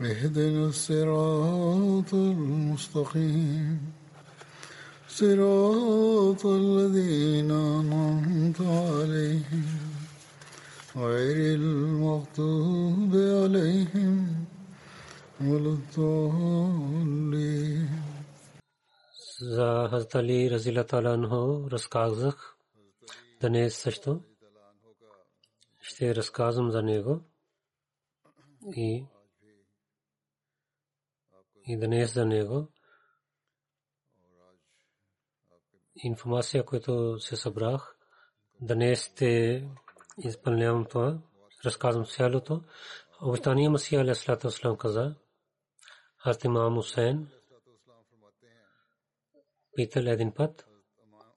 اهدنا الصراط المستقيم صراط الذين أنعمت عليهم غير المغضوب عليهم ولا الضالين за Хазрат Али Разила Таланхо разказах днес също. Ще разказвам за него и, и днес за него. Информация, която се събрах, днес ще изпълнявам това, разказвам цялото. Обещания Масия Алейхиссалату Вассалам каза, Хазрат Имам Хусейн, питал един път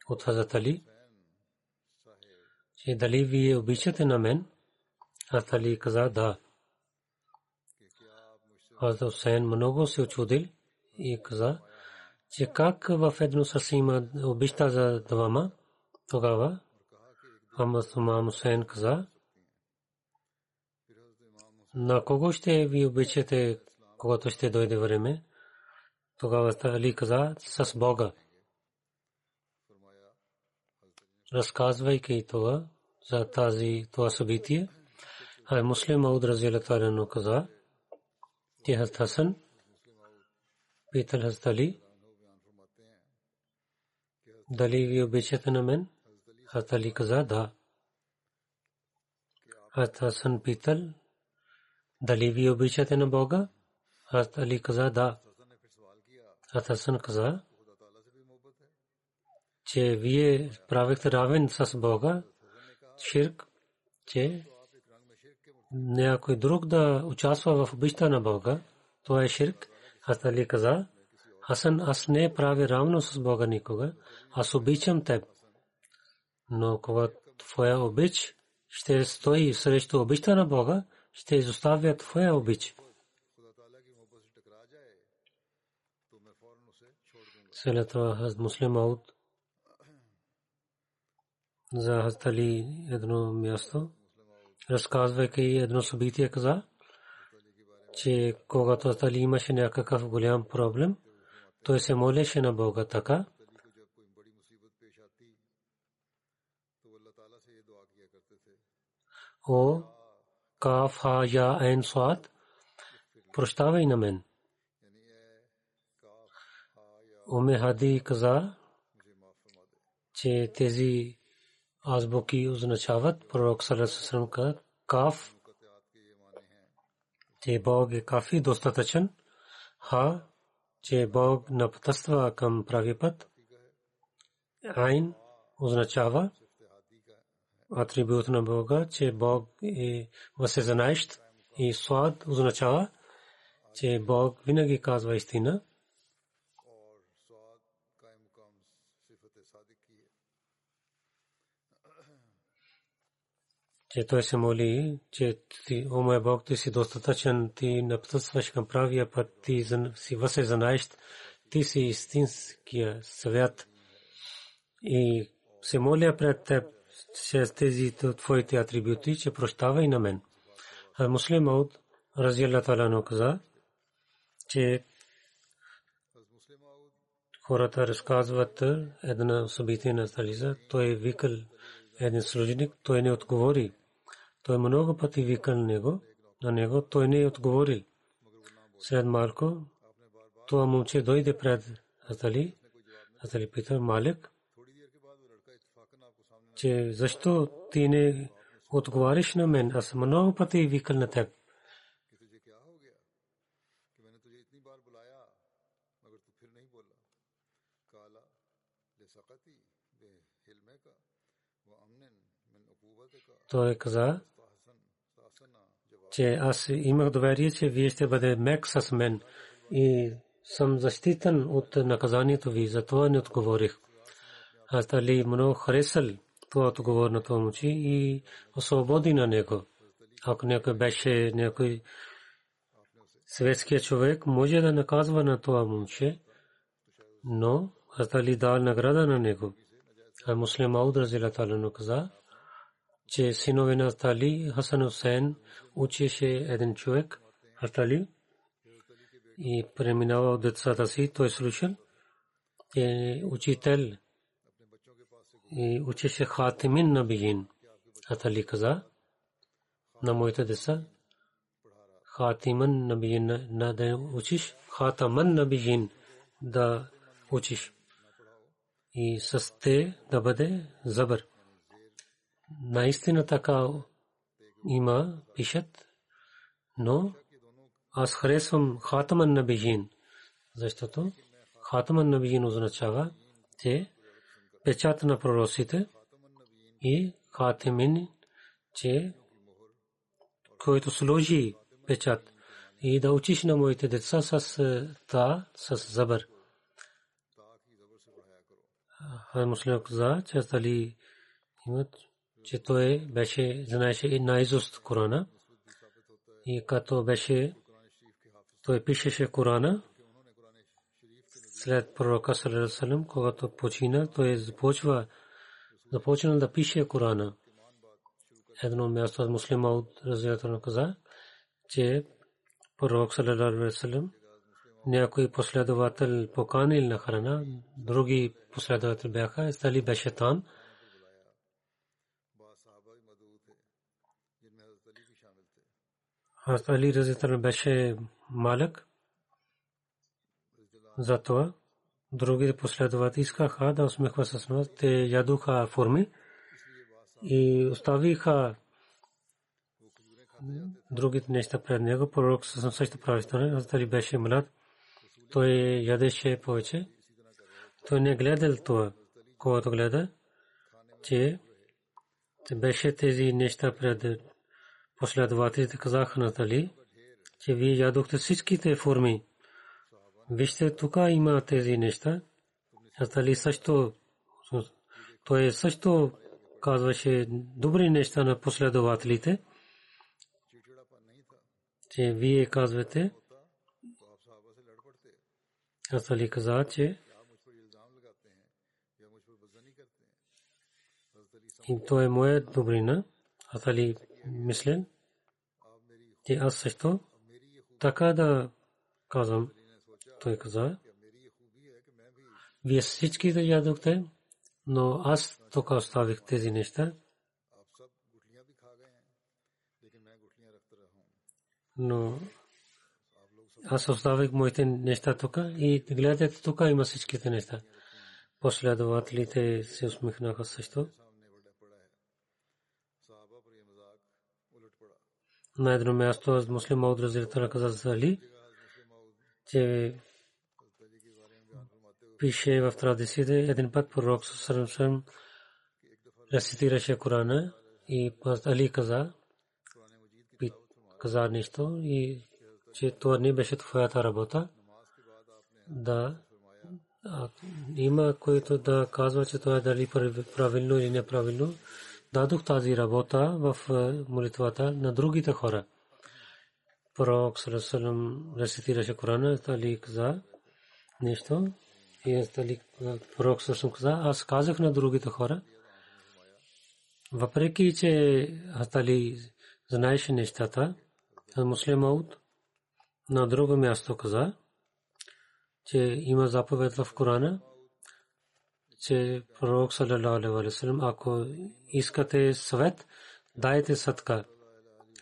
от Хазрат Али, че дали вие обичате на мен? Хазрат Али каза да. Хазрат Хусейн много се очудил и каза, че как в едно сърце има обичта за двама, тогава Имам Хусейн каза, на кого ще ви обичате, когато ще дойде време? Тогава Али каза с Бога. разказвайки това за тази това събитие, а муслим Мауд разилатарено каза, че Хазрат Хасан питал Хазрат Али, дали ви обичате на мен? Хазрат Али каза, да. Хазрат Хасан питал, дали ви обичате на Бога? Хазрат Али каза, да. Хазрат Хасан каза, че вие правихте равен с Бога, ширк, че някой друг да участва в обичта на Бога, това е ширк. Аз Али каза, Хасан, аз не правя равно с Бога никога, аз обичам теб. Но когато твоя обич ще стои срещу обичта на Бога, ще изоставя твоя обич. След това Муслим Ауд за Хазтали едно място, разказвайки едно събитие каза, че когато Хазтали имаше някакъв голям проблем, той се молеше на Бога така, О, Каф, Ха, Я, Айн, Суад, прощавай на мен. Уме Хади каза, че тези азбуки означават пророк Салесалам ка каф, че Бог е кафи достатъчен, ха, че Бог напътства към прави път, айн означава атрибут на Бога, че Бог е възсезнаещ и слад означава, че Бог винаги казва истина. Че той се моли, че ти, о мой Бог, ти си достатъчен, ти напътстваш към правия път, ти си въсе знаеш, ти си истинския свят. И се моля пред теб, че тези твоите атрибути, че прощавай на мен. А муслим Ауд, разиалла таala каза, че хората разказват една събитие на Тализа, той викал един служеник, той не отговори. Той много пъти викал него, на него той не отговори. След малко това момче дойде пред Атали, Атали пита Малик, че защо ти не отговариш на мен, аз много пъти викал на теб. Той каза, че аз имах доверие, че вие ще бъде мек с мен и съм защитен от наказанието ви, затова не отговорих. Аз дали много харесал това отговор на това момче и освободи на него. Ако някой беше някой светския човек, може да наказва на това момче, но аз дали дал награда на него. А муслим Ауд Разилаталано каза, че синове на Али Хасан Хусейн учеше един човек, Али, и преминава от децата си, той слушал, е учител и учеше Хатимин Набиин. Али каза на моите деца, Хатиман Набиин на да учиш, Хатаман Набиин да учиш. И с те да бъде забър наистина така има, пишат, но аз харесвам Хатаман Набиин, защото Хатаман Набиин означава, че печат на пророците и Хатимин, че който сложи печат и да учиш на моите деца с та, с забър. Муслим каза, че дали имат че той беше, знаеше и наизуст Корана. И като беше, той пишеше Корана. След пророка Салерасалем, когато почина, той започва, започна да пише Корана. Едно място от муслима от разделително каза, че пророк Салерасалем някой последовател поканил на храна, други последователи бяха, стали беше там. Хазрат Али Разитър беше малък. Затова другите последователи искаха да усмехва с нас. Те ядуха форми и оставиха другите неща пред него. Пророк със също прави. Хазрат Али беше млад. Той ядеше повече. Той не гледал това, когато гледа, че беше тези неща пред последователите казаха на Тали, че вие ядохте всичките форми. Вижте, тук има тези неща. Тали също, той също казваше добри неща на последователите, че вие казвате, Тали каза, че и то е моя добрина. Атали мислен, че аз също така да казвам. Той каза, вие всички да ядохте, но аз тук оставих тези неща. Но аз оставих моите неща тук и гледате тук има всичките неща. Последователите се усмихнаха също. На едно място аз муслим Мауд Разиртана каза за Али, че пише в традициите един път пророк Сърсърм рецитираше Корана и Али каза, каза нещо и че това не беше твоята работа. Да, има който да казва, че това е дали правилно или неправилно дадох тази работа в молитвата на другите хора. Пророк Салесалам рецитираше Корана, Али каза нещо. И Али Пророк Салесалам каза, аз казах на другите хора, въпреки че Али знаеше нещата, муслим Ауд на друго място каза, че има заповед в Корана, че пророк саллалаху алейхи ва саллям ако искате съвет дайте садка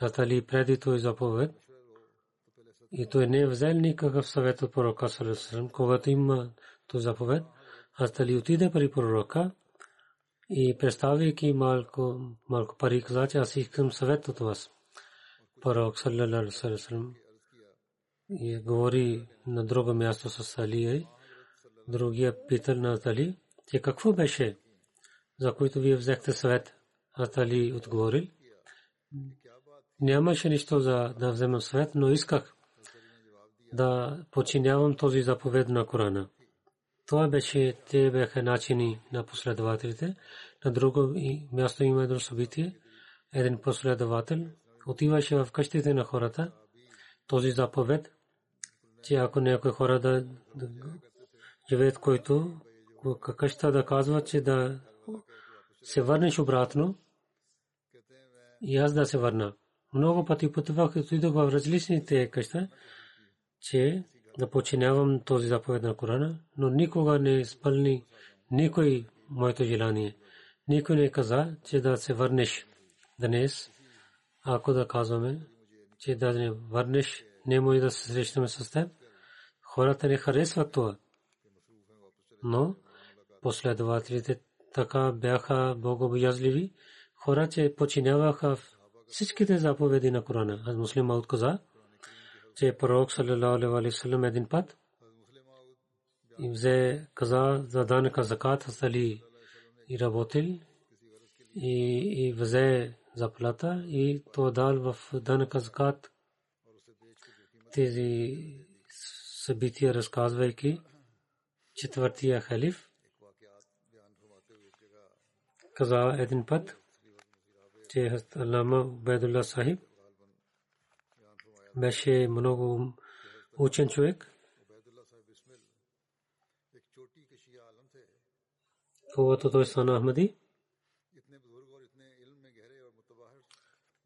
Атали преди той заповед И той не е взел никакъв съвет от пророка Салесалам, когато има то заповед. Аз дали отиде при пророка и представяйки малко, малко пари, каза, че аз искам съвет от вас. Пророк Салесалам и говори на друго място с Алия. Другия питал на Али, че какво беше, за което вие взехте съвет. Аз Али отговорил. Нямаше нищо за да вземам съвет, но исках да починявам този заповед на Корана. Това беше, те бяха начини на последователите. На друго място има едно събитие. Един последовател отиваше в къщите на хората. Този заповед, че ако някой хора да живеят, който къща да казва, че да се върнеш обратно и аз да се върна. Много пъти пътувах и отидох в различните къща че да починявам този заповед на Корана, но никога не изпълни никой моето желание. Никой не каза, че да се върнеш днес, ако да казваме, че да не върнеш, не може да се срещаме с теб. Хората не харесват това. Но последователите така бяха богобоязливи, хора, че починяваха всичките заповеди на Корана. Аз муслима отказа, че пророк саллалаху алейхи един път и взе каза за данъка закат сали и работил и, и взе заплата и то дал в данъка закат тези събития разказвайки четвъртия халиф каза един път че Алама Бедулла Сахиб беше много учен човек. Когато той стана Ахмади,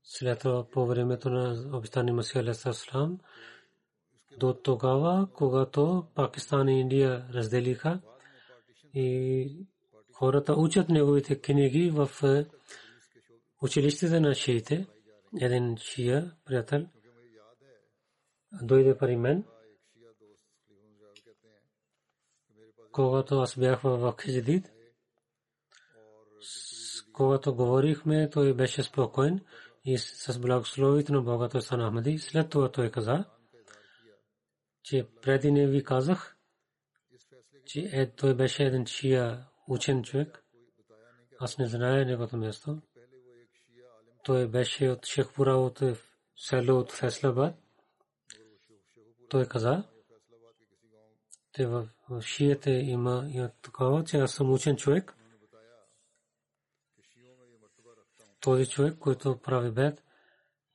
след това по времето на обещани Масия Алейхиссалам, до тогава, когато Пакистан и Индия разделиха и хората учат неговите книги в училището на шиите, един шия, приятел, дойде при мен. Когато аз бях в Хидждид, когато говорихме, той беше спокоен и с благословите на Бога той стана Ахмади. След това той каза, че преди не ви казах, че е, той беше един чия учен човек. Аз не зная неговото място. Той беше от Шехпура, от село от Феслабад. Той каза, че в шиете има и такова, че аз съм учен човек. Този човек, който прави бед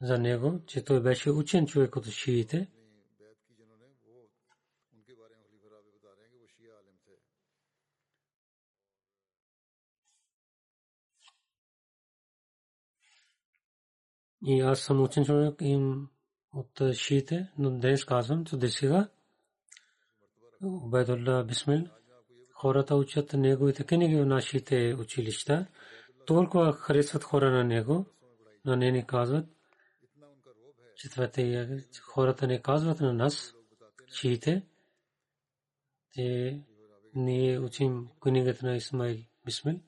за него, че той беше учен човек от шиите. И аз съм учен човек им от шиите, но днес казвам, че десига Убайдулла Бисмил хората учат неговите книги в нашите училища. Толкова харесват хора на него, но не ни казват. Четвърте, хората не казват на нас, шиите, че ние учим книгата на Исмаил Бисмил.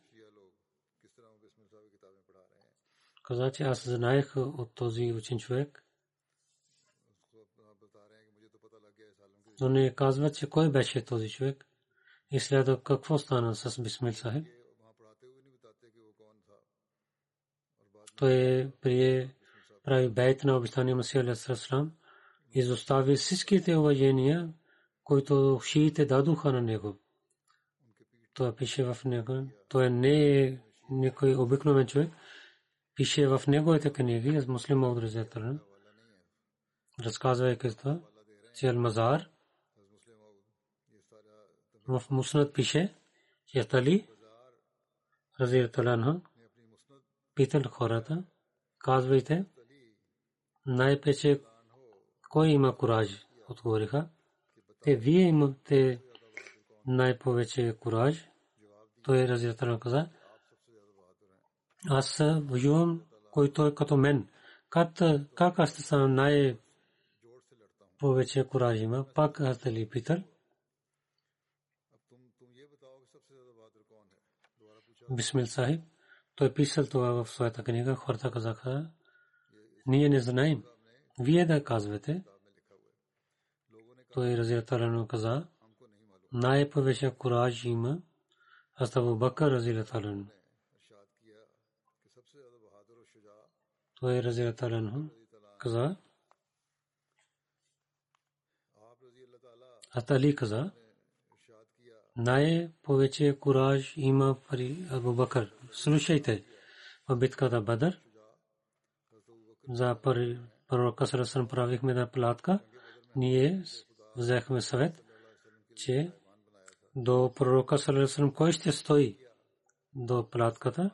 Каза, че аз знаех от този учен човек, но не казва, че кой беше този човек и след какво стана с Бисмил Сахиб. Той прие прави бейт на обещания Масия Алейхиссалам изостави всичките уважения, които шиите дадоха на него. Той пише в него. Той не е никой обикновен човек. Пише в неговите книги, аз муслима от разказвайки това, че Ал-Мазар в Муснат пише, че Тали Рази Таланха питал хората, казвайте, най-пече кой има кураж, отговориха. Те вие имате най-повече кураж. Той Рази Талан каза, аз воювам, който е като мен. Как аз стана най- повече кураж има. Пак Хазали питал. Бисмил Сахиб. Той писал това в своята книга. Хората казаха, ние не знаем. Вие да казвате. Той разияталено каза, най-повече кураж има Абу Бакър разияталено. Той разияталено каза, Атали каза, най-повече кураж има при Абу Бакър. Слушайте в битката Бадър. За пророка Сарасан правихме да платка. Ние взехме съвет, че до пророка Сарасан кой ще стои до платката,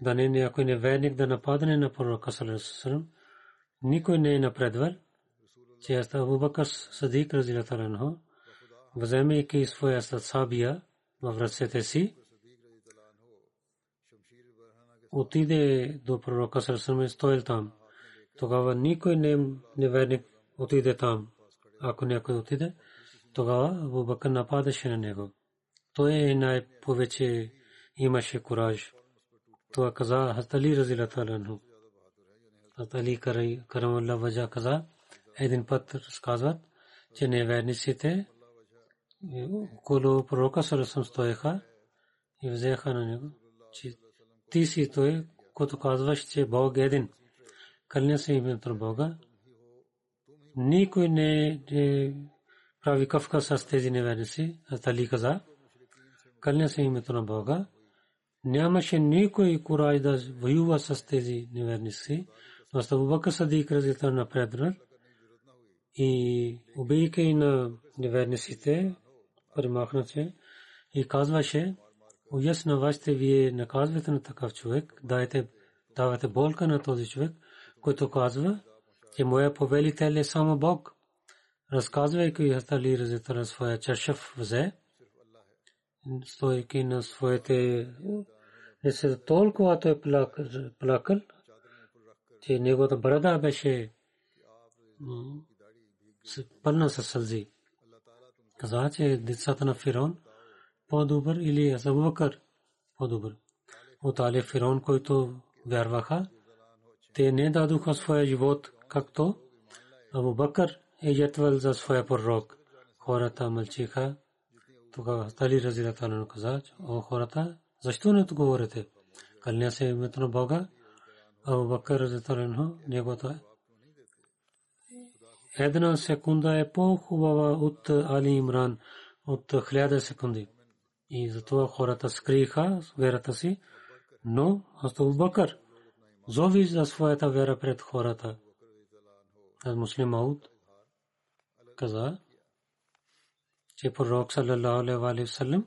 да не някой неверник да нападне на пророка Сарасан. Никой не е напредвал, че Абу Бакър Садик разилатаранхо вземайки своя сабия в ръцете си, отиде до пророка Сърсъм и стоил там. Тогава никой не неверник отиде там. Ако някой отиде, тогава Абу Бакър нападаше на него. Той е най-повече имаше кураж. Това каза Хастали Разилата Ланху. Хастали Карамалла Ваджа каза, един път разказват, че неверниците около пророка Сарасам стоеха и взеха на него, че ти си той, който казваш, че Бог е един. Кълня се името Бога. Никой не прави кавка с тези неверници, а Тали каза. Кълня се името на Бога. Нямаше никой кураж да воюва с тези неверници. Но Абу Бакър Садик разител напреднал и убийка на неверниците, премахнаше и казваше, уясна вашите вие наказвате на такъв човек, дайте, давате болка на този човек, който казва, че моя повелител е само Бог. Разказвайки Хастали Разитара своя чашъв взе, стойки на своите не се толкова той плакал, че неговата брада беше пълна със сълзи каза, че децата на Фирон по-добър или Абу Бакър по-добър. От Али Фирон, който вярваха, те не дадоха своя живот, както Абу Бакър е ятвал за своя пророк. Хората мълчиха. Тогава Тали Разилата на каза, о хората, защо не говорите? Кълня се името на Бога. Абу Бакър Разилата на неговата една секунда е по-хубава от Али Имран от хиляда секунди. И затова хората скриха верата си, но Абу Бакър зови за своята вера пред хората. Аз муслим Ауд каза, че пророк саллалаху алейхи ва саллям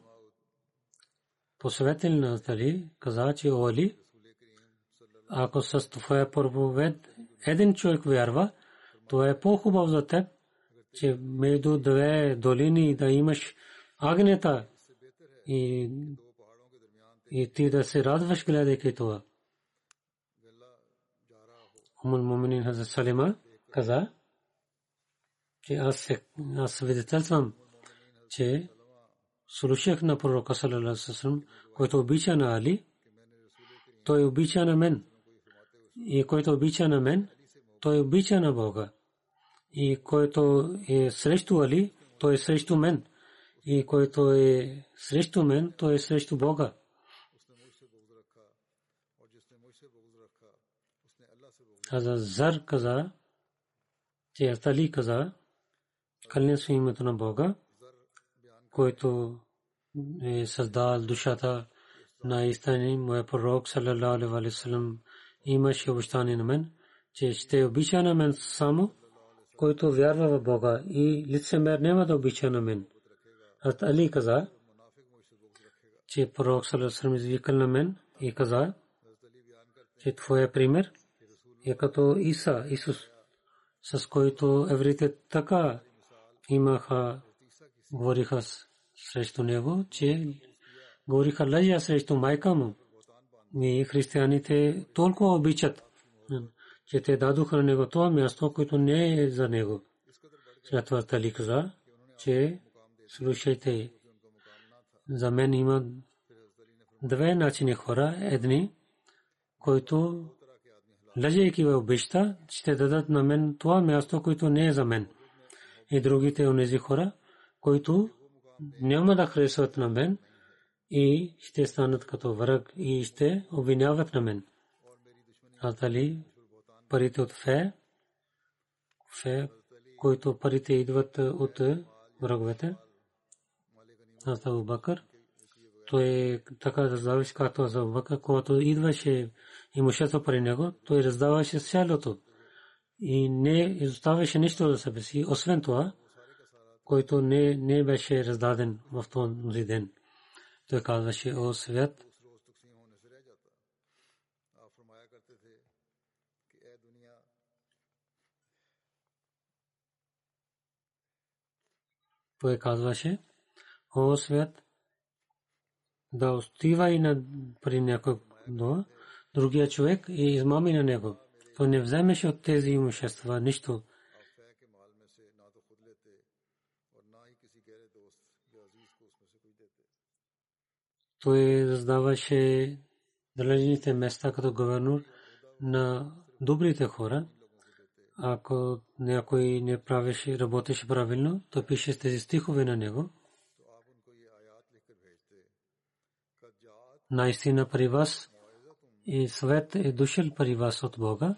посветил на Дали каза, че Оли, ако с твоя проповед един човек вярва, то е по-хубаво за теб, че между две долини да имаш агнета и, и ти да се радваш гледайки това. Умул Муминин Хазар Салима каза, че аз, се, аз свидетелствам, че слушах на пророка Салалаласасалам, който обича на Али, той обича на мен. И който обича на мен, той обича на Бога и който е срещу Али, той е срещу мен. И който е срещу мен, той е срещу Бога. Каза Зар каза, че Али каза, кълня се името на Бога, който е създал душата на истини, моя пророк, салалалаху алейхи ва саллям, имаше обещание на мен, че ще обича на мен само, който вярва в Бога и лицемер няма да обича на мен. Аз Али каза, че пророк Салесалам извикал на мен и каза, че твоя пример е като Иса, Исус, с който еврите така имаха, говориха срещу него, че говориха лъжа срещу майка му. И християните толкова обичат че те дадоха на него това място, което не е за него. След това Тали че слушайте, за мен има две начини хора. Едни, които лежейки в обичта, ще дадат на мен това място, което не е за мен. И другите онези хора, които няма да харесват на мен и ще станат като враг и ще обвиняват на мен. Аз дали парите от Фе, Фе, които парите идват от враговете, аз Абу Бакър, той така раздаваше както за Бакър, когато идваше имущество при него, той раздаваше цялото и не изоставаше нищо за себе си. Освен това, който не, не беше раздаден в този ден. Той казваше, о свят, той казваше, о свят, да остива и на при някой другия човек и измами на него. Той не вземеше от тези имущества нищо. Той раздаваше далечните места като гувернор на добрите хора. Ако някой не правеше, работеше правилно, то пише тези стихове на него. Наистина при вас и свет е дошъл при вас от Бога.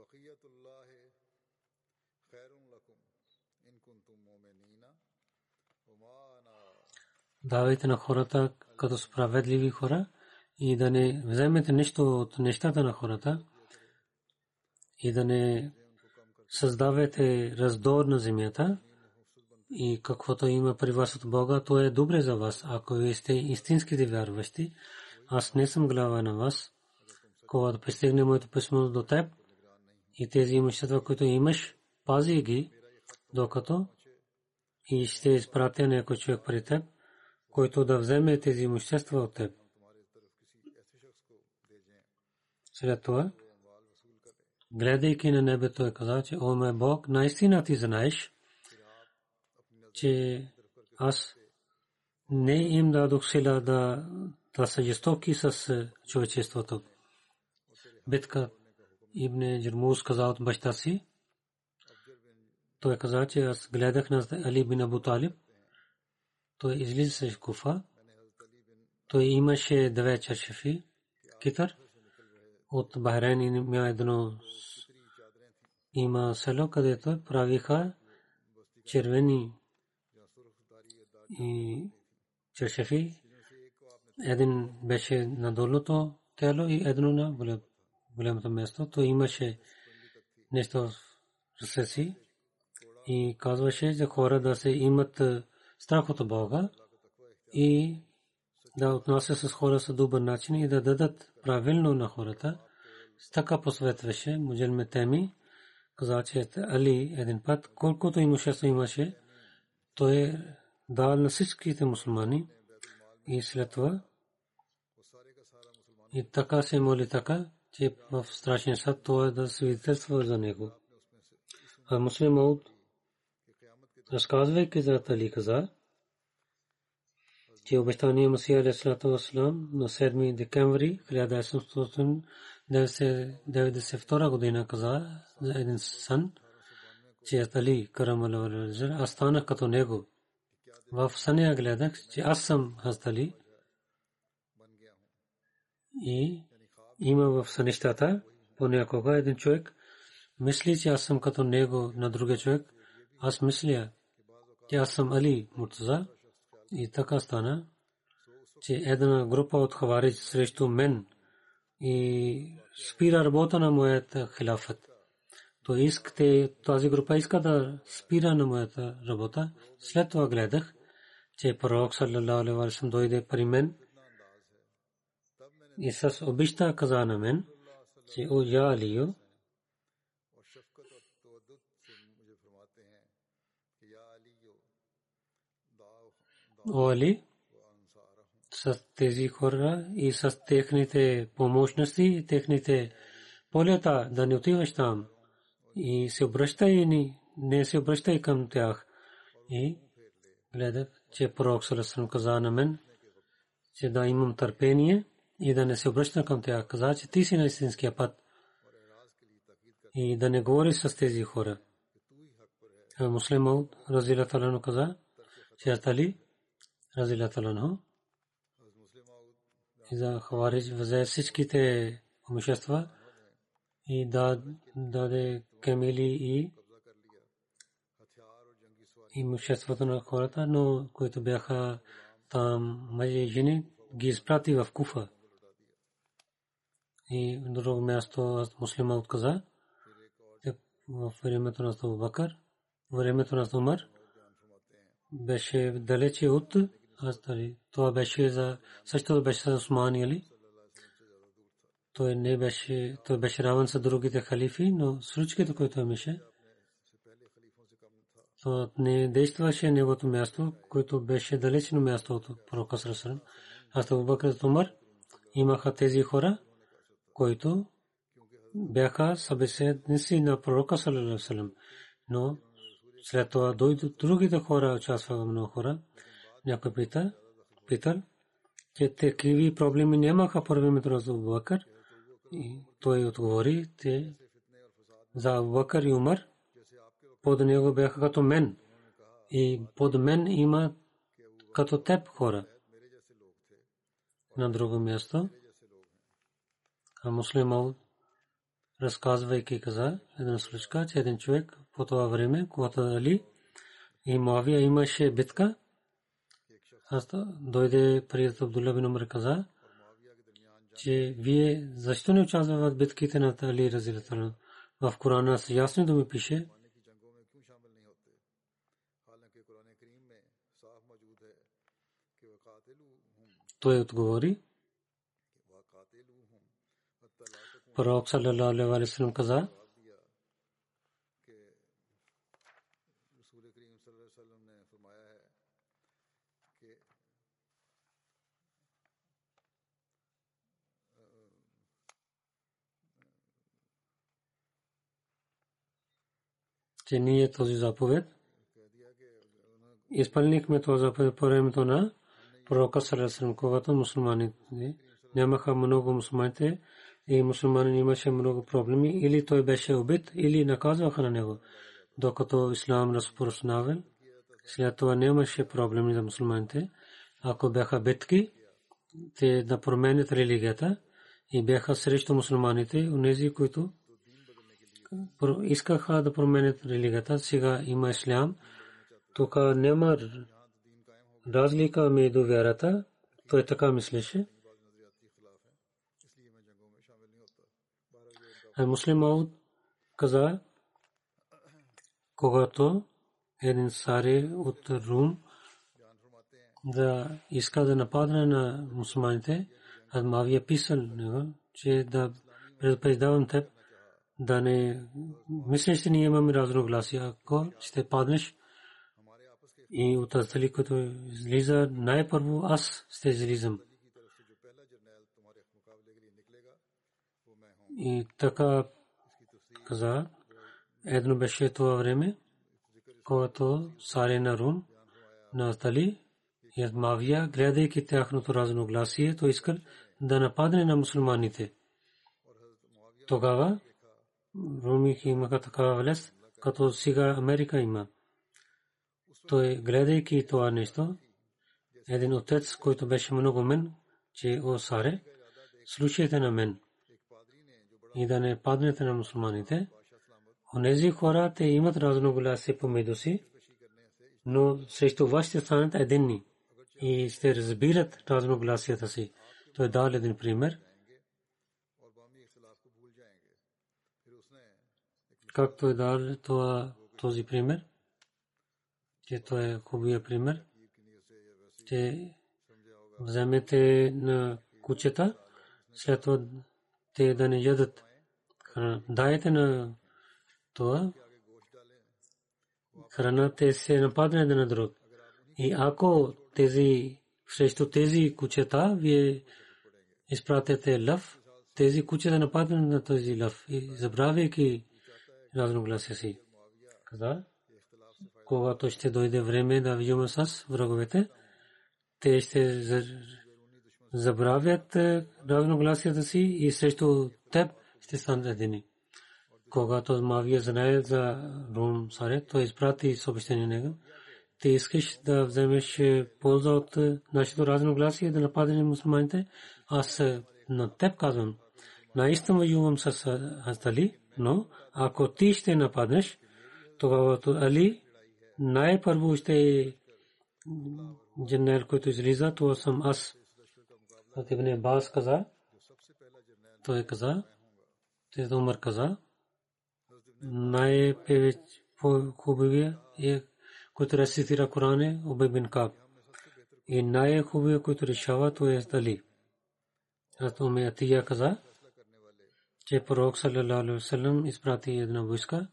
бакиятуллахе хайрун лакум ин кунтум муминина Давайте на хората като справедливи хора и да не вземете нещо от нещата на хората и да не създавате раздор на земята и каквото има при вас от Бога, то е добре за вас, ако вие сте истинските вярващи. Аз не съм глава на вас. Когато пристигне моето писмо до теб, и тези имущества, които имаш, пази ги, докато и ще изпратя някой човек при теб, който да вземе тези имущества от теб. След това, гледайки на небето, е казал, че о, мой Бог, наистина ти знаеш, че аз не им дадох сила да, да са жестоки с човечеството. Битка Ибн Джермус каза от баща си, той каза, че аз гледах на Али бин Абу Талиб, той излиза в Куфа, той имаше две чашефи, китър, от Бахрейн има едно има село, където правиха червени и чашефи. Един беше на долното тело и едно на голямото място. То имаше нещо в ръце си и казваше за хора да се имат страх от Бога и да отнася с хора с добър начин и да дадат правилно на хората. Така посветваше Муджелме Теми, каза, че Али един път, колкото имущество имаше, той е дал на всичките мусулмани и след това и така се моли така, че в страшния съд това е да свидетелства за него. А муслим Мауд, разказвайки за Тали каза, че обещания Масия Алейхиссалату Вассалам на 7 декември 1992 година каза за един сън, че Али Карам аз станах като него. В съня гледах, че аз съм Хазтали и има в сънищата понякога един човек мисли, че аз съм като него на другия човек. Аз мисля, че аз съм Али Муртаза и така стана, че една група от хаварич срещу мен и спира работа на моята хилафът. То искате, тази група иска да спира на моята работа. След това гледах, че пророк саллалаху дойде при Исус обичта каза на мен, че о я Алио, о Али, с тези хора и с техните помощности техните полета да не отиваш там. И се обръщай ни, не се обръщай към тях. И гледах, че пророк Салесрам каза на мен, че да имам търпение – и да не се обръщам към тях. Каза, че ти си на истинския път и да не говориш с тези хора. Муслим Мауд, Разила Талану каза, че Али, Разила Талану, и за Хаварич взе всичките имущества и да даде камили и имуществото на хората, но които бяха там мъже и жени, ги изпрати в Куфа. И в друго място муслима отказа в времето на Абу Бакър, времето на Умар беше далече от Астари. Това беше за същото беше за Усман Али. Той не беше, той беше равен с другите халифи, но случките, които имаше, то не действаше неговото място, което беше далечно място от пророка Сарасарам. Аз Бакр Умар имаха тези хора, които бяха събеседници на пророка Салалалалалалалам. Но след това дойдат другите хора, участваха много хора. Някой пита, питал, че такива проблеми нямаха времето на Абу Бакр. И той отговори, те за Бакр и Умар под него бяха като мен. И под мен има като теб хора. На друго място. А муслим разказвайки каза един случка, че един човек по това време, когато Али и Муавия имаше битка, аз дойде при Абдулла бин Умар каза, че вие защо не участвате в битките на Али Разилатана? В Корана с ясно да ми пише, той отговори, пророк саллалаху алейхи ва саллям каза, че ние този заповед изпълнихме този заповед по времето на пророка Салесалам, когато мусулманите нямаха много мусулманите и мусулмани имаше много проблеми, или той беше убит, или наказваха на него. Докато ислам разпространявал, след това нямаше проблеми за мусулманите. Ако бяха битки, те да променят религията и бяха срещу мусулманите, унези, които искаха да променят религията. Сега има ислам. Тук няма разлика между вярата. Той така мислеше. А муслим Мауд каза, когато един царе от Рум да иска да нападне на мусулманите, аз Мавия писал него, че да предупреждавам теб, да не мислиш, че ние имаме разногласия. Ако ще паднеш и от Азали, като излиза, най-първо аз ще излизам. И така каза, едно беше това време, когато Саре на Рум, на Азали и Мавия, гледайки тяхното разногласие, то искал да нападне на мусулманите. Тогава Руми имаха такава власт, като сега Америка има. Той, гледайки това нещо, един отец, който беше много мен, че о Саре, слушайте на мен и да не паднете на мусулманите. Онези хора, те имат разногласие помежду си, но срещу вас ще станат единни и ще разбират разногласията си. Той дал един пример – както е дал това, този пример, че това е хубавия пример, че вземете на кучета, след това те да не ядат. Дайте на това храна, те се нападне един на друг. И ако тези срещу тези кучета, вие изпратите лъв, тези кучета нападнат на този лъв и забравяйки разногласия си. Каза, когато ще дойде време да видим с враговете, те ще забравят разногласията си и срещу теб ще станат едини. Когато Мавия знае за Рум Саре, той изпрати съобщение него. Ти искаш да вземеш полза от нашето разногласие и да нападнеш мусулманите. Аз на теб казвам, наистина воювам с Хастали, но ако ти ще нападнеш, тогава Али най-първо ще е дженерал, който излиза, това съм аз. Ибн Бас каза, той каза, Тезда Умар каза, най-хубавия е, който рецитира Коране, Убай бин Каб. И най-хубавия, който решава, то е Дали. Аз Уме Атия каза, че пророк саллалаху алейхи васалам изпрати една войска,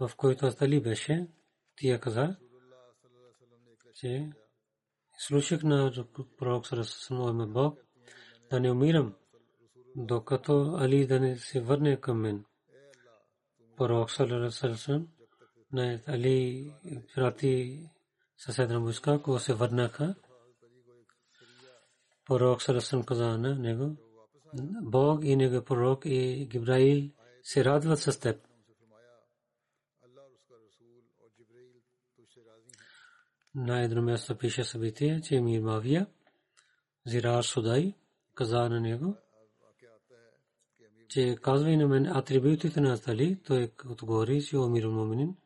в който Дали беше. Тия каза, че слушах на пророк саллалаху алейхи Бог, да не умирам, докато Али да не се върне към мен. Пророк саллалаху каза на него, че казва на мен атрибутите на Али, той отговори, че Омир Муминин.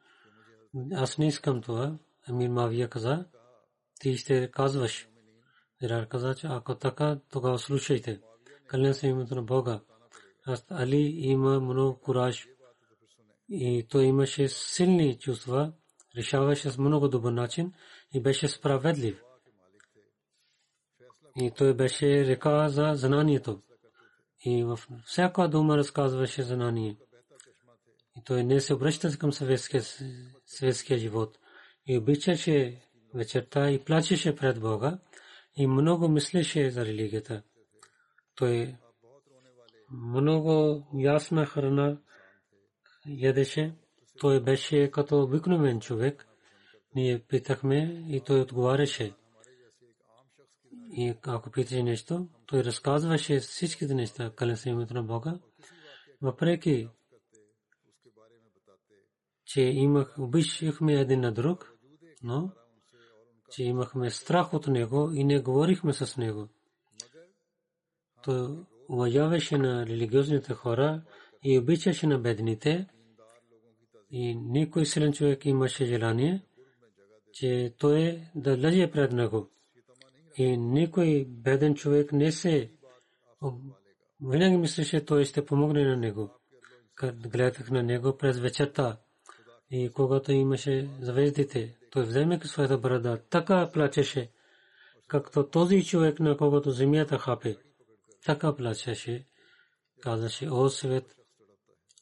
Аз не искам това. Амир Мавия каза, ти ще казваш. Зирар каза, че ако така, тогава слушайте. Кълня се името на Бога. Аз Али има много кураж. И той имаше силни чувства, решаваше с много добър начин и беше справедлив. И той беше река за знанието. И във всяка дума разказваше знание. И той не се обръща към светския живот. И обичаше вечерта и плачеше пред Бога и много мислеше за религията. Той много ясна храна ядеше. Той беше като обикновен човек. Ние питахме и той отговаряше. И ако питаше нещо, той разказваше всичките неща, кален се името на Бога. Въпреки, че имах, обичахме един на друг, но че имахме страх от него и не говорихме с него. Той уважаваше на религиозните хора и обичаше на бедните. И никой силен човек имаше желание, че той да лъже пред него. И никой беден човек не се винаги мислеше, той ще помогне на него. Гледах на него през вечерта. И когато имаше звездите, той вземе своята брада, така плачеше, както този човек, на когото земята хапе. Така плачеше. Казаше, о свет,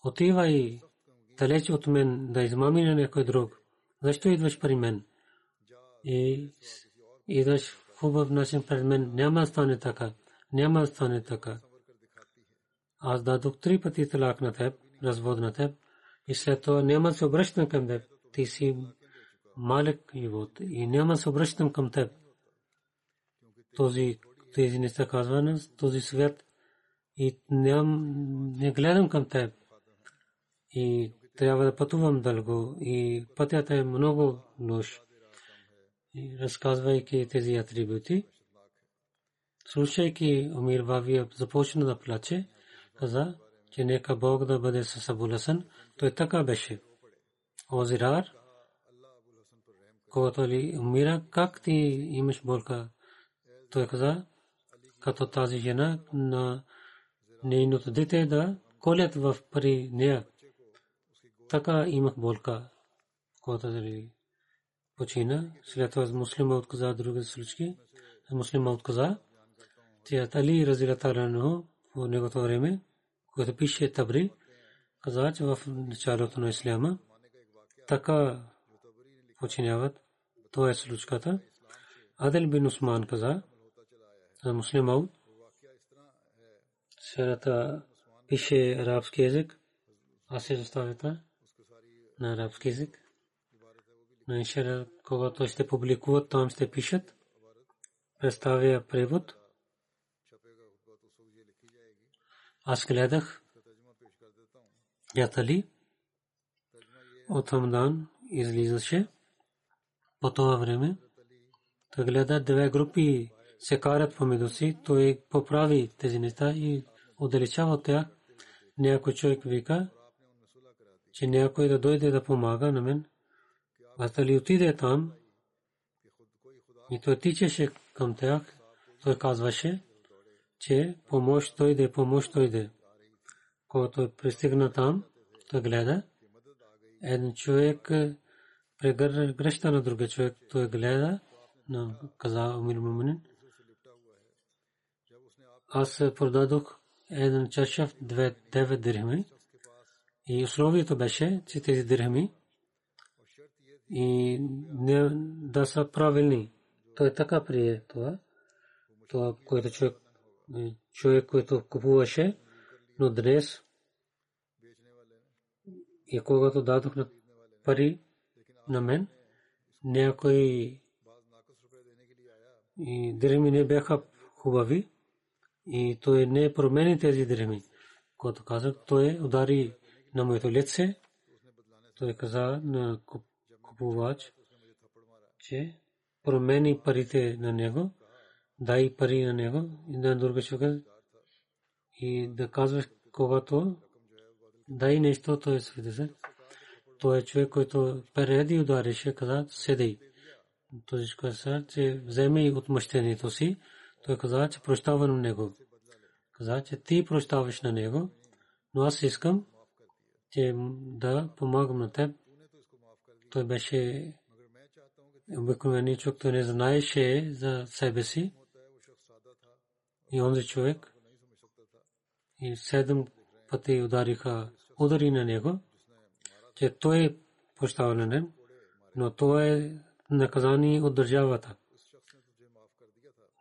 отивай далеч от мен да измами на някой друг. Защо идваш при мен? И идваш хубав начин пред мен. Няма стане така. Няма стане така. Аз дадох три пъти талак на теб, развод на теб. И след това няма се обръщам към теб. Ти си малък живот и няма се обръщам към теб. Този тези неща казва на този свят и ням, не гледам към теб. И трябва да пътувам дълго и пътят е много нощ. Разказвайки тези атрибути, слушайки Умир Вавия започна да плаче, каза, че нека Бог да бъде с Абуласан, той така беше. Озирар, когато ли умира, как ти имаш болка? Той каза, като тази жена на нейното дете да колят в при нея. Така имах болка, когато дали почина. След това муслима отказа други случки. Муслима отказа. Тя Али разилата рано в негото време, когато пише Табри, каза, че в началото на Исляма така починяват. Това е случката. Адел бин Усман каза, за муслимал, сферата пише арабски език, аз се заставята на арабски език. На иншара, когато ще публикуват, там ще пишат, представя превод. Аз гледах ятали от Хамдан излизаше по това време. Той гледа две групи се карат помежду си, той поправи тези неща и отдалечава от тях. Някой човек вика, че някой да дойде да помага на мен. Аз дали отиде там? И той тичаше към тях, той казваше, че помощ дойде, помощ дойде. Когато пристигна там, той гледа, един човек прегръща на другия човек, той гледа, на каза Умир Муминин. Аз продадох един чашав девет дирхами. И условието беше, че тези дирхами и не да са правилни. Той така прие това. Това, което човек, човек, който купуваше, но днес и когато дадох на пари на мен, някои и дирхами не бяха хубави и той не промени тези дирхами. Когато казах, той удари на моето лице, той каза на купувач, че промени парите на него, дай пари на него и на друга човека и да казваш, когато дай нещо, той е свидетел. Той е човек, който преди ударише, каза, седей. Този каза, че вземе и отмъщението си. Той каза, че прощава на него. Каза, че ти прощаваш на него, но аз искам че да помагам на теб. Той беше обикновени човек, той не знаеше за себе си. И онзи човек и седем пъти удариха удари на него, че той на него, но то е наказание от държавата.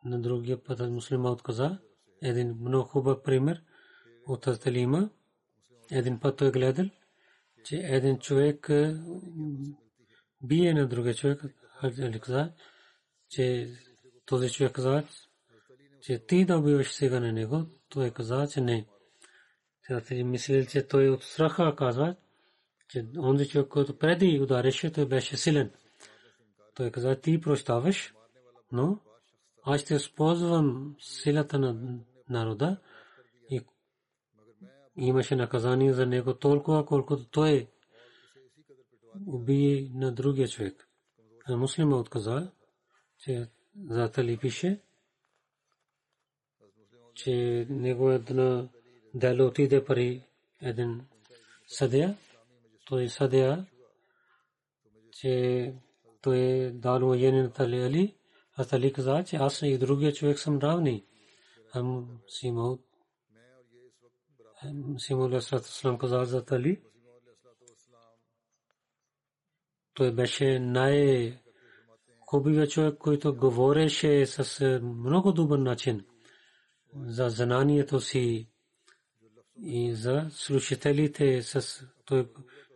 На другия път муслима отказа. Един много хубав пример от Асталима. Един път той гледал, че един човек бие на другия човек. Каза, че този човек каза, че ти да убиваш сега на него. Той каза, че не. Сега мислил, че той от страха казва, че онзи човек, който преди удареше, той беше силен. Той каза, ти прощаваш, но аз ще използвам силата на народа имаше наказание за него толкова, колкото той уби на другия човек. А муслима отказа, че за Тали пише, че него една дело отиде пари един съдия, той съдия, че той е дал военен на Тали Али, а Тали каза, че аз и другия човек съм равни. Ам Симаут Симаут Аслам каза за Тали. Той беше най хубавия човек, който говореше с много добър начин за знанието си и за слушателите с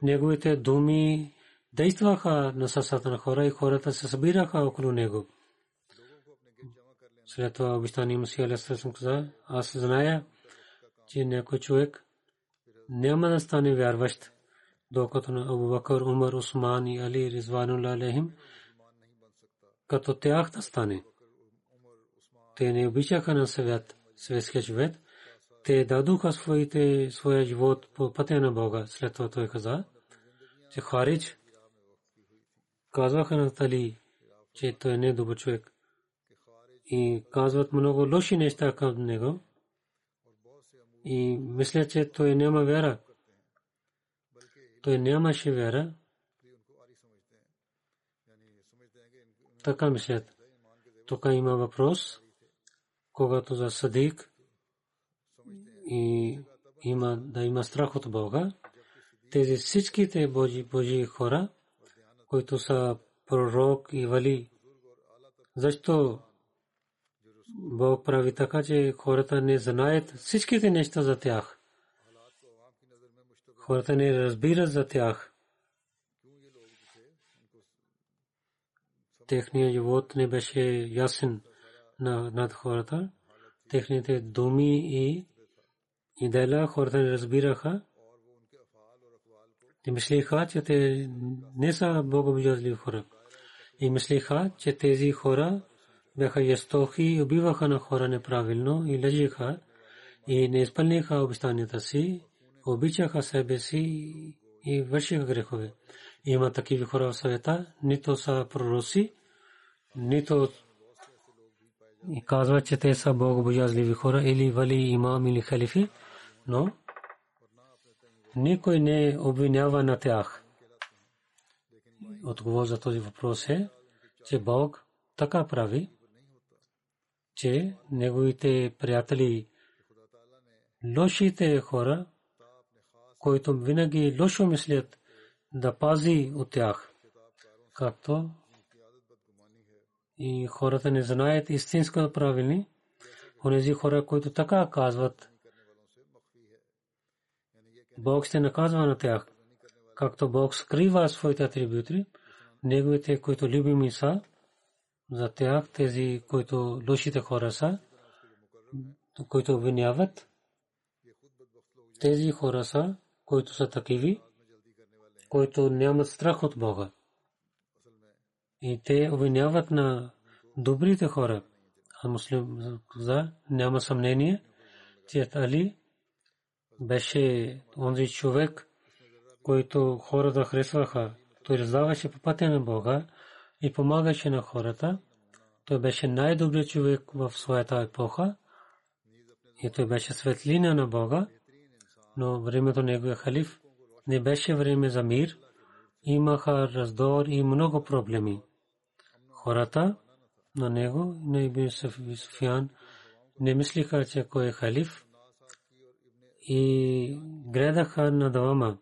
неговите думи действаха на сърцата на хора и хората се събираха около него. След това обещание Мусия Алейхиссалам каза, аз зная, че някой човек няма да стане вярващ, докато на Абу Бакър, Умар, Усман и Али Ризванулла алейхим, като тях да стане. Те не обичаха на свят, светския живот, те дадоха своите, своя живот по пътя на Бога. След това той каза, че Харич казваха на Тали, че той не е добър човек. И казват много лоши неща към него. И мисля, че той няма вера. Той нямаше вера. Така мислят. Тук има въпрос, когато за Садик и има да има страх от Бога. Тези всичките Божи, Божи хора, които са пророк и вали. Защо Бог прави така, че хората не знаят всичките неща за тях. Хората не разбират за тях. Техният живот не беше ясен над хората. Техните думи и и дела хората не разбираха. Те мислиха, че те не са богобоязливи хора. И мислиха, че тези хора бяха ястохи и убиваха на хора неправилно и лъжиха и не изпълниха обещанията си, обичаха себе си и вършиха грехове. Има такива хора в света, нито са пророци, нито и казват, че те са богобоязливи хора или вали имам или халифи но никой не обвинява на тях. Отговор за този въпрос е, че Бог така прави, че неговите приятели, лошите хора, които винаги лошо мислят, да пази от тях, както и хората не знаят истинска правилни, онези хора, които така казват, Бог ще наказва на тях. Както Бог скрива своите атрибути, неговите, които любими са, за тях тези, които лошите хора са, които обвиняват, тези хора са, които са такиви, които нямат страх от Бога. И те обвиняват на добрите хора. А муслим за няма съмнение, че Али беше онзи човек, който хората харесваха. Той раздаваше по пътя на Бога и помагаше на хората. Той беше най-добрият човек в своята епоха и той беше светлина на Бога, но времето неговия халиф не беше време за мир. Имаха раздор и много проблеми. Хората на него, на Ибн Суфиян, не мислиха, че кой е халиф, и гледаха на двама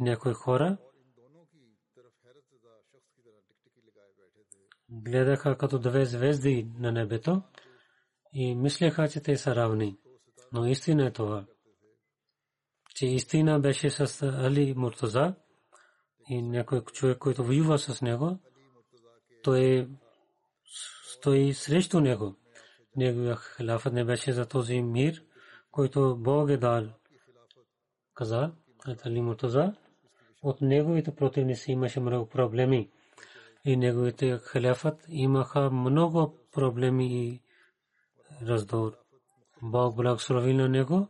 някои хора. Гледаха като две звезди на небето и мислеха, че те са равни. Но истина е това, че истина беше с Али Муртаза и някой човек, който воюва с него, той стои срещу него. Неговия халафът не беше за този мир, който Бог е дал. Каза, Али Муртаза, от неговите противници имаше много проблеми. И неговите халифат имаха много проблеми и раздор. Бог благослови на него,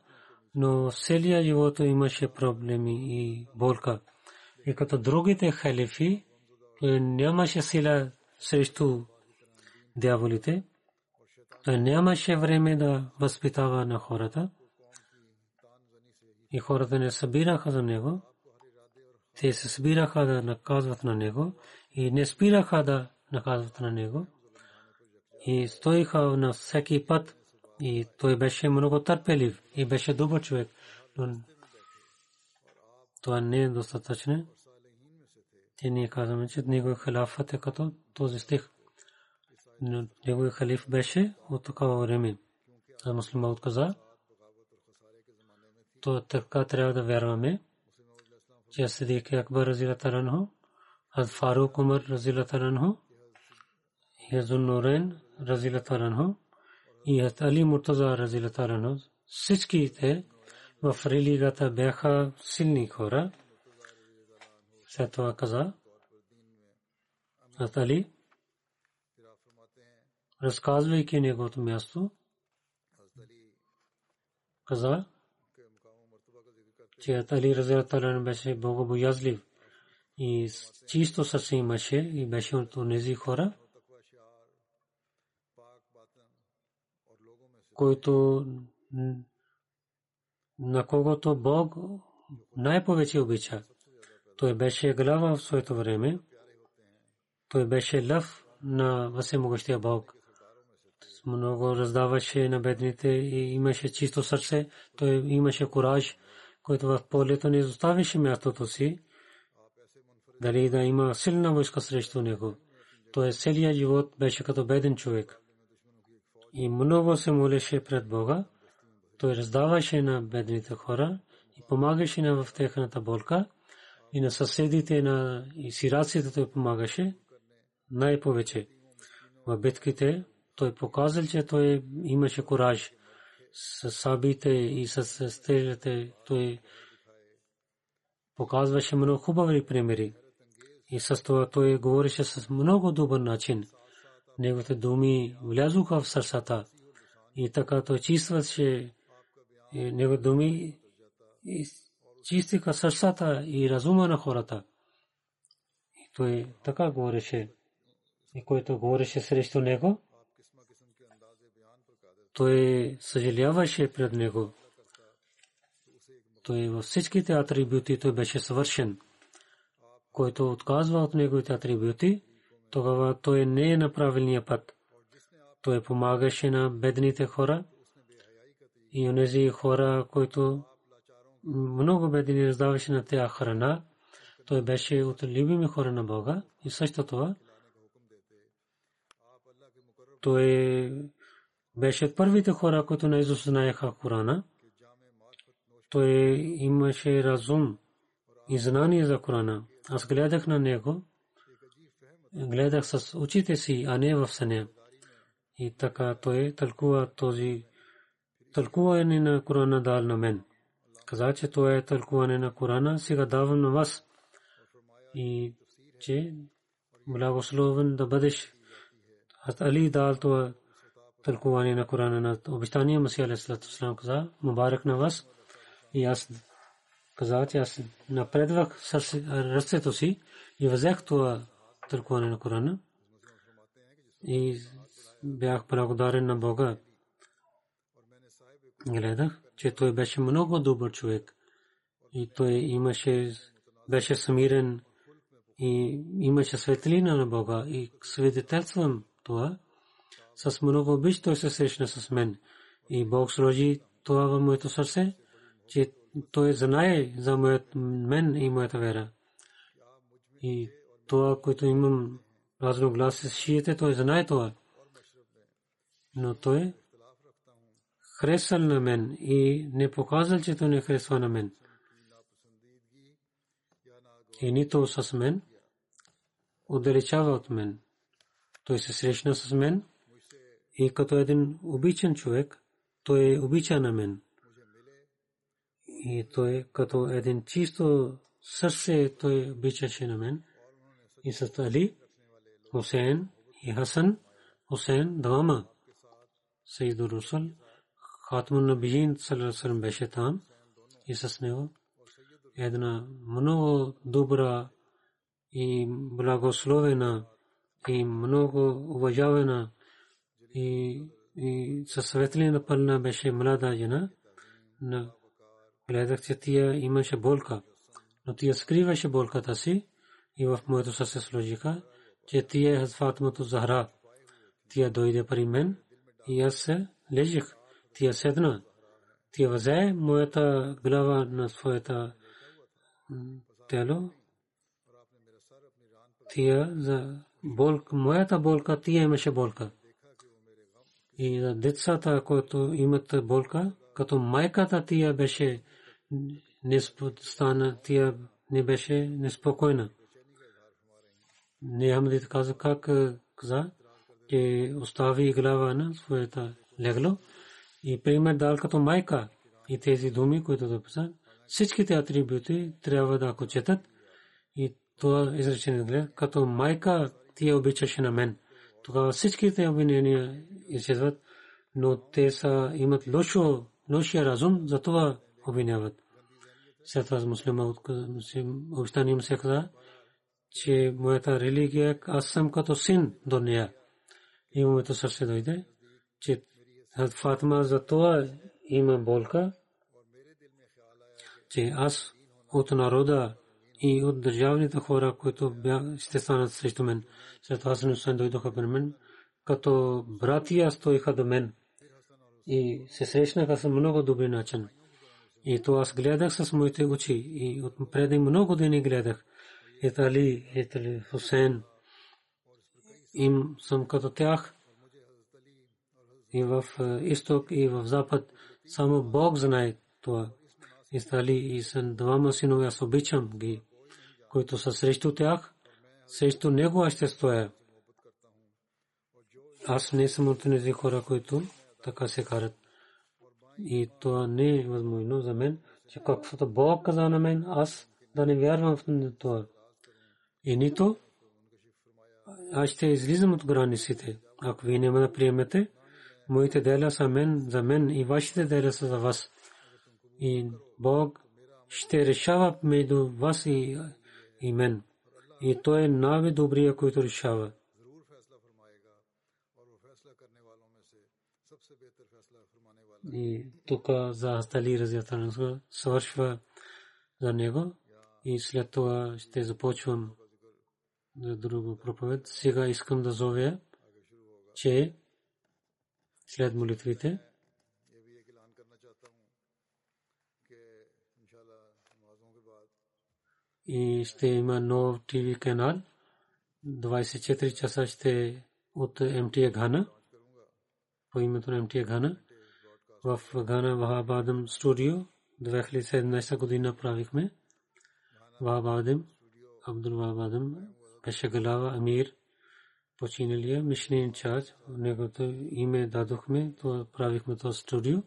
но целия живот имаше проблеми и болка. И като другите халифи, нямаше сила срещу дяволите. Той нямаше време да възпитава на хората. И хората не събираха за него. Те се събираха да наказват на него и не спираха да наказват на него. И стоиха на всеки път. И той беше много търпелив и беше добър човек. Но това не е достатъчно. Те ние казваме, че неговия халафът е като този стих неговия халиф беше от такова време. А муслима отказа. То така трябва да вярваме, че Сидик Акбар Разила Таранхо, Аз Фарук Умар Разила Таранхо, Язун Нурен Разила Таранхо и Аз Али Муртаза Разила Таранхо. Всичките в религията бяха силни хора. След това каза, Аз Али разказвайки неговото място, каза, че Али Разираталан беше богобоязлив и чисто сърце имаше и беше от тези хора, който на когото Бог най-повече обича. Той беше глава в своето време. Той беше лъв на Всемогъщия Бог много раздаваше на бедните и имаше чисто сърце. Той имаше кураж, който в полето не изоставяше мястото си. Дали да има силна войска срещу него. той целият живот беше като беден човек. И много се молеше пред Бога. Той раздаваше на бедните хора и помагаше на в техната болка. И на съседите на и сираците той помагаше най-повече. В битките той показал, че той имаше кураж сабите и с стежите. Той показваше много хубави примери. И с това той говореше с много добър начин. Неговите думи влязоха в сърцата. И така той чистваше неговите думи и чистиха сърцата и разума на хората. И той така говореше. И който говореше срещу него, той съжаляваше пред него. Той във всичките атрибути той беше съвършен. Който отказва от неговите атрибути, тогава той не е на правилния път. Той помагаше на бедните хора и онези хора, които много бедни раздаваше на тях храна. Той беше от любими хора на Бога и също това той беше първите хора, които наизуст знаеха Корана. Той имаше разум и знание за Корана. Аз гледах на него, гледах с очите си, а не в съня. И така той тълкува този тълкуване на Корана дал на мен. Каза, че това е тълкуване на Корана, сега давам на вас. И че благословен да бъдеш. Аз Али дал това тълкуване на Корана на обещания Масия Алейхиссалам каза, мубарак на вас. И аз каза, че аз напредвах ръцето си и взех това тълкуване на Корана. И бях благодарен на Бога. Гледах, че той беше много добър човек. И той имаше, беше смирен и имаше светлина на Бога. И свидетелствам това. С много обич той се срещна с мен. И Бог сложи това в моето сърце, че той знае за моят мен и моята вера. И това, което имам разно глас с шиите, той знае това. Но той харесал на мен и не показал, че той не харесва на мен. И нито с мен, отдалечава от мен. Той се срещна с мен и като един обичан човек, той е обича на мен. И той като един чисто сърце, той обичаше на мен. И с Али, Хусейн и Хасан, Хусейн двама. Сейдур Русул, Хатмун Набиин Салам беше там и с него една много добра и благословена и много уважавана и, и със светлина пълна беше млада жена. На гледах, че тия имаше болка, но тия скриваше болката си и в моето сърце сложиха, че тия е Фатмато Захра. Тия дойде при мен и аз се лежих. Тия седна. Тия взе моята глава на своята тело. Тия за болка, моята болка, тия имаше болка и за децата, които имат болка, като майката тия беше неспостана, тия не беше неспокойна. Неhamdit каза как каза, че остави глава на своята легло и пример дал като майка? И тези думи, които да писа, всичките атрибути трябва да ако четат. И това изречение като майка тия обичаше на мен. Тогава всичките обвинения изчезват, но те са имат лошо, лошия разум, затова обвиняват. След това муслима обещание му се каза, че моята религия, аз съм като син до нея. И моето сърце дойде, че Фатма за това има болка, че аз от народа и от държавните хора, които ще станат срещу мен. След това Хасан дойдоха при мен, като братия стоиха до мен и се срещнаха с много добри начин. И то аз гледах с моите очи и от преди много дни гледах. Ето Али, ето Хусейн им съм като тях и в изток и в запад. Само Бог знае това. И стали и са двама синове, аз обичам ги, които са срещу тях, срещу него аз ще стоя. Аз не съм от тези хора, които така се карат. И това не е възможно за мен, че каквото Бог каза на мен, аз да не вярвам в това. И нито аз ще излизам от границите. Ако вие няма да приемете, моите дела са мен, за мен и вашите дела са за вас. И Бог ще решава между вас и, и мен. И той е най-добрия, който решава. И тук за Астали Разятанска свършва за него и след това ще започвам за друго проповед. Сега искам да зовя, че след молитвите и ще има нов ТВ канал. 24 часа ще от МТА Гана по името на МТА Гана в Гана Вахабадам студио 2017 година правихме. Вахабадам Абдул Вахабадам беше глава Амир починалия мишни инчарж. Негото име дадохме, то правихме то студио.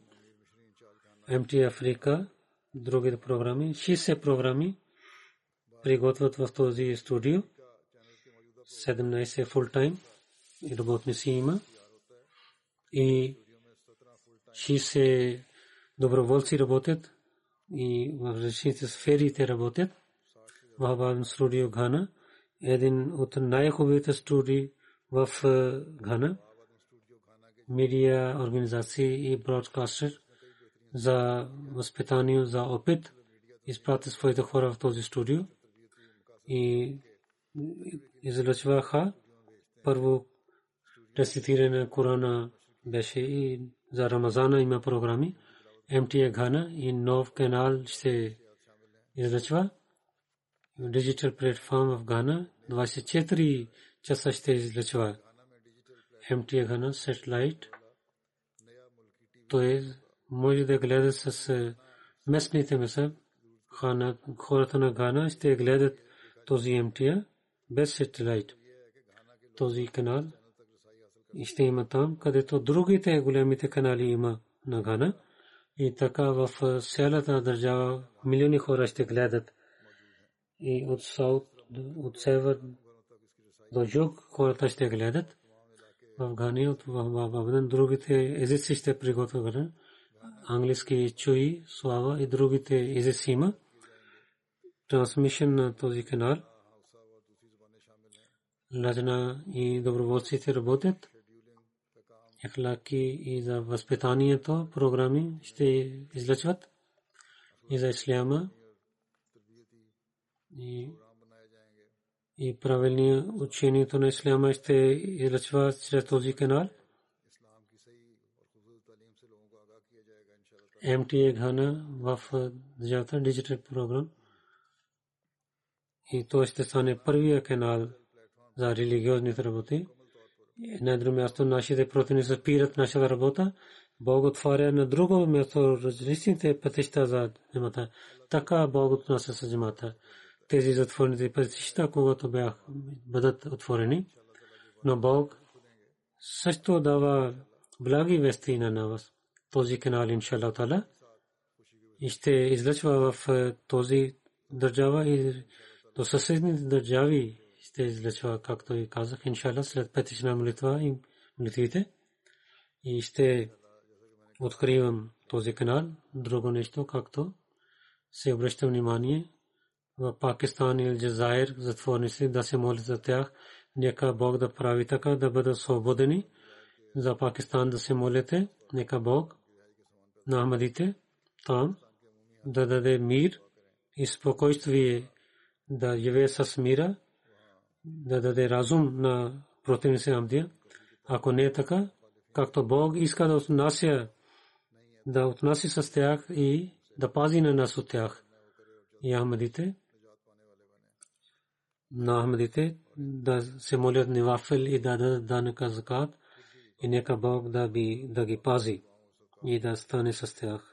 МТ Африка, другите програми, 60 програми приготвят в този студио. 17 фул тайм и работници има. И 60 доброволци работят и в различните сфери те работят. В студио Гана един от най-хубавите студии в Гана, медиа организации и бродкастер за възпитание, за опит, изпрати своите хора в този студио и излъчваха. Първо рецитиране на Корана беше и за Рамазана има програми. МТА Гана и нов канал ще излъчва. Диджитал платформ в Гана 24 часа ще излъчва. МТА Гана сателайт. Той може да гледа с местните меса. Хората на Гана ще гледат този МТА без сателайт. Този канал и ще има там, където другите големите канали има на Гана. И така в цялата държава милиони хора ще гледат. И от Саут, от север до юг хората ще гледат. В Гани от Бабадан другите езици ще приготвят. Английски чуи, слава и другите езици има. Трансмишен на този канал. Лажна и доброволците работят ехлаки и за възпитанието програми ще излъчват и за исляма и, и правилния учението на исляма ще излъчва чрез този канал. МТА Ghana в държавата диджитал програм и то ще стане първия канал за религиозните работи на друго място нашите противници спират нашата работа. Бог отваря на друго място различните пътища за земята. Така Бог от нас се земята. Тези затворените пътища, когато бях, бъдат отворени, но Бог също дава благи вести на нас. Този канал, иншалла тала, ще излъчва в този държава и до съседните държави ще излечва, както и казах, иншалла, след петична молитва и молитвите. И ще откривам този канал. Друго нещо, както се обръща внимание в Пакистан и Алджазайр затворници да се молят за тях. Нека Бог да прави така, да бъдат свободени. За Пакистан да се молите. Нека Бог на Ахмадите там да даде мир и спокойствие да живее с мира да даде разум на противници Амдия. Ако не е така, както Бог иска да отнася, да отнаси с тях и да пази на нас от тях. И Ахмадите, на Ахмадите, да се молят невафил и да дадат данъка закат и нека Бог да, би, да ги пази и да стане с тях.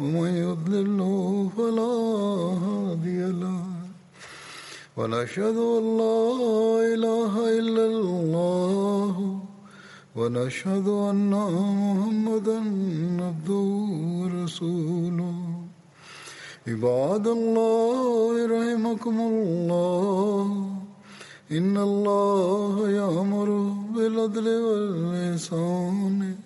ومن يضلله فلا هادي له. ونشهد أن لا إله إلا الله. ونشهد أن محمدا عبده ورسوله. عباد الله رحمكم الله. إن الله يأمر بالعدل والإحسان.